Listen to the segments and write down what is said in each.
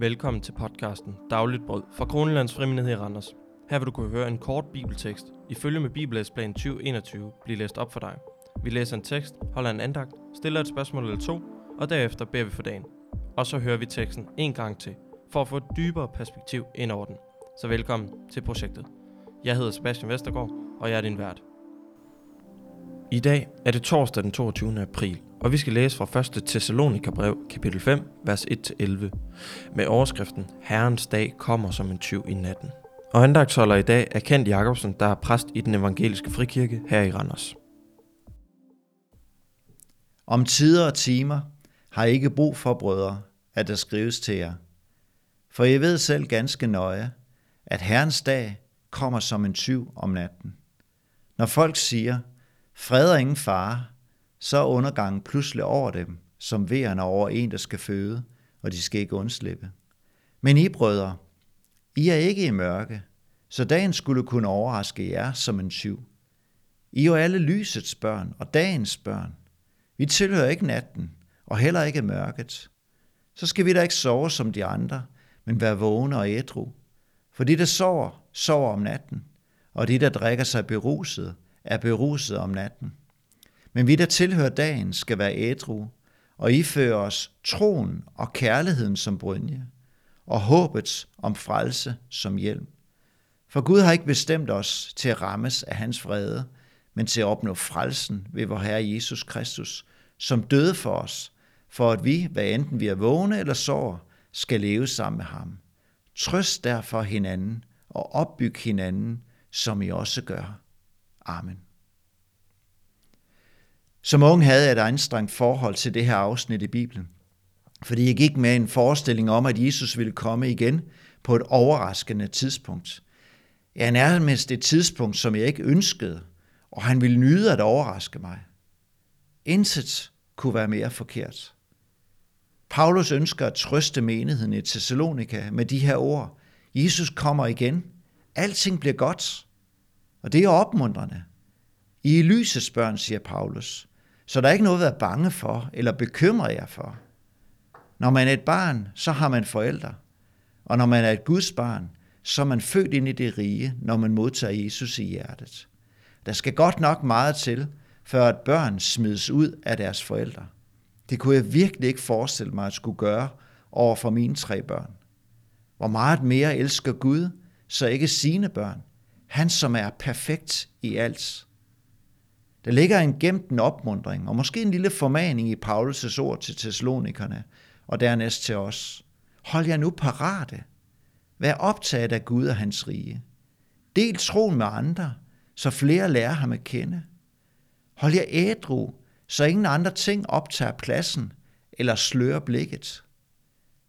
Velkommen til podcasten Dagligt Brød fra Kronelands Frimenighed i Randers. Her vil du kunne høre en kort bibeltekst i følge med Bibellæsplan 2021 blive læst op for dig. Vi læser en tekst, holder en andagt, stiller et spørgsmål eller to, og derefter beder vi for dagen. Og så hører vi teksten en gang til, for at få et dybere perspektiv ind over den. Så velkommen til projektet. Jeg hedder Sebastian Vestergaard, og jeg er din vært. I dag er det torsdag den 22. april, og vi skal læse fra 1. Thessalonika-brev, kapitel 5, vers 1-11, med overskriften Herrens dag kommer som en tyv i natten. Og andagtsholder i dag er Kent Jacobsen, der er præst i den evangeliske frikirke her i Randers. Om tider og timer har I ikke brug for, brødre, at der skrives til jer. For I ved selv ganske nøje, at Herrens dag kommer som en tyv om natten. Når folk siger, fred og ingen fare, så er undergangen pludselig over dem, som vejerne over en, der skal føde, og de skal ikke undslippe. Men I, brødre, I er ikke i mørke, så dagen skulle kunne overraske jer som en tyv. I er jo alle lysets børn og dagens børn. Vi tilhører ikke natten, og heller ikke mørket. Så skal vi da ikke sove som de andre, men være vågne og ædru. For de, der sover, sover om natten, og de, der drikker sig beruset, er beruset om natten. Men vi, der tilhører dagen, skal være ædru og iføre os troen og kærligheden som brynje, og håbets om frelse som hjelm. For Gud har ikke bestemt os til at rammes af hans vrede, men til at opnå frelsen ved vor Herre Jesus Kristus, som døde for os, for at vi, hvad enten vi er vågne eller sover, skal leve sammen med ham. Trøst derfor hinanden og opbyg hinanden, som I også gør. Amen. Som ung havde jeg et anstrengt forhold til det her afsnit i Bibelen, fordi jeg gik med en forestilling om, at Jesus ville komme igen på et overraskende tidspunkt. Ja, nærmest et tidspunkt, som jeg ikke ønskede, og han ville nyde at overraske mig. Intet kunne være mere forkert. Paulus ønsker at trøste menigheden i Thessalonika med de her ord. Jesus kommer igen. Alting bliver godt. Og det er opmuntrende. I er lysets børn, siger Paulus. Så der er ikke noget at være bange for eller bekymre jer for. Når man er et barn, så har man forældre. Og når man er et Guds barn, så er man født ind i det rige, når man modtager Jesus i hjertet. Der skal godt nok meget til, før at børn smides ud af deres forældre. Det kunne jeg virkelig ikke forestille mig at skulle gøre over for mine tre børn. Hvor meget mere elsker Gud, så ikke sine børn, han som er perfekt i alt. Der ligger en gemt en opmundring, og måske en lille formaning i Paulus' ord til Thessalonikerne, og dernæst til os. Hold jer nu parate. Vær optaget af Gud og hans rige. Del troen med andre, så flere lærer ham at kende. Hold jer ædru, så ingen andre ting optager pladsen eller slører blikket.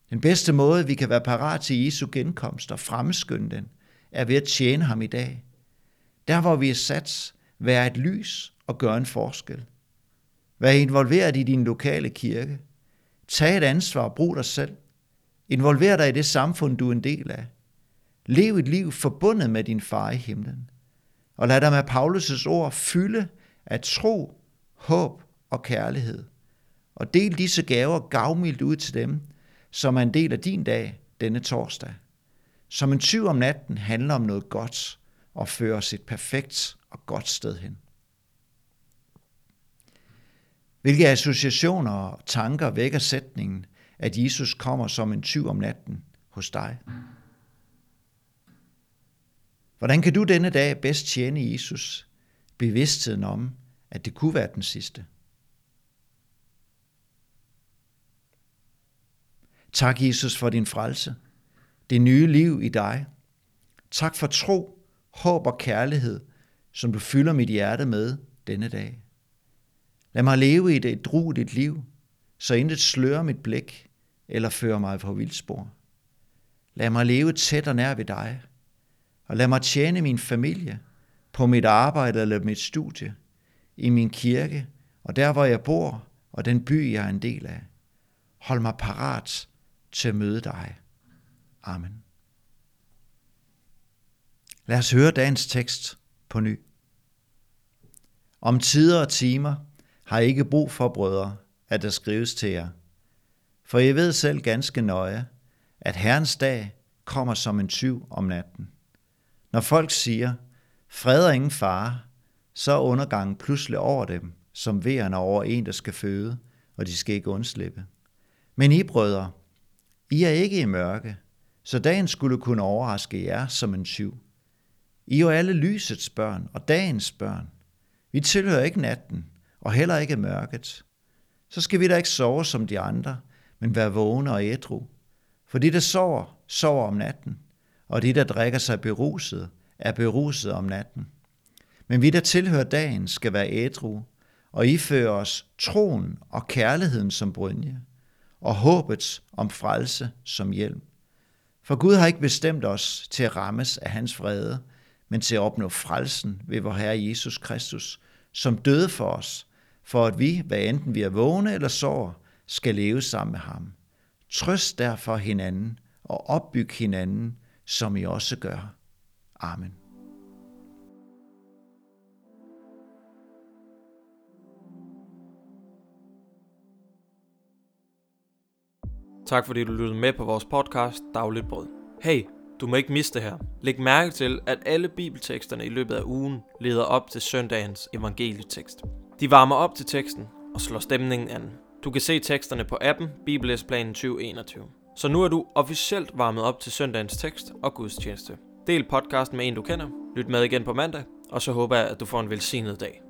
Den bedste måde, vi kan være parat til Jesu genkomst og fremskynde den, er ved at tjene ham i dag. Der, hvor vi er sat, være et lys og gøre en forskel. Vær involveret i din lokale kirke. Tag et ansvar og brug dig selv. Involver dig i det samfund, du er en del af. Lev et liv forbundet med din far i himlen. Og lad dig med Paulus' ord fylde af tro, håb og kærlighed. Og del disse gaver gavmildt ud til dem, som er en del af din dag denne torsdag. Som en tyv om natten handler om noget godt og fører os et perfekt og godt sted hen. Hvilke associationer og tanker vækker sætningen, at Jesus kommer som en tyv om natten hos dig? Hvordan kan du denne dag bedst tjene Jesus, bevidstheden om, at det kunne være den sidste? Tak, Jesus, for din frelse, det nye liv i dig. Tak for tro, håb og kærlighed, som du fylder mit hjerte med denne dag. Lad mig leve i det drueligt liv, så intet slører mit blik eller fører mig på vildspor. Lad mig leve tæt og nær ved dig, og lad mig tjene min familie på mit arbejde eller mit studie, i min kirke og der, hvor jeg bor, og den by, jeg er en del af. Hold mig parat til at møde dig. Amen. Lad os høre dagens tekst på ny. Om tider og timer har ikke brug for, brødre, at der skrives til jer. For I ved selv ganske nøje, at Herrens dag kommer som en tyv om natten. Når folk siger, fred og ingen fare, så er undergangen pludselig over dem, som vejerne over en, der skal føde, og de skal ikke undslippe. Men I, brødre, I er ikke i mørke, så dagen skulle kunne overraske jer som en tyv. I er jo alle lysets børn og dagens børn. Vi tilhører ikke natten, og heller ikke mørket. Så skal vi da ikke sove som de andre, men være vågne og ædru. For de, der sover, sover om natten, og de, der drikker sig beruset, er beruset om natten. Men vi, der tilhører dagen, skal være ædru, og iføre os troen og kærligheden som brynje, og håbets om frelse som hjelm. For Gud har ikke bestemt os til at rammes af hans vrede, men til at opnå frelsen ved vor Herre Jesus Kristus, som døde for os, for at vi, hvad enten vi er vågne eller sover, skal leve sammen med ham. Trøst derfor hinanden og opbyg hinanden, som I også gør. Amen. Tak fordi du lyttede med på vores podcast Dagligt Brød. Hey, du må ikke miste det her. Læg mærke til, at alle bibelteksterne i løbet af ugen leder op til søndagens evangelietekst. De varmer op til teksten og slår stemningen an. Du kan se teksterne på appen Bibelesplanen 2021. Så nu er du officielt varmet op til søndagens tekst og gudstjeneste. Del podcasten med en du kender, lyt med igen på mandag, og så håber jeg, at du får en velsignet dag.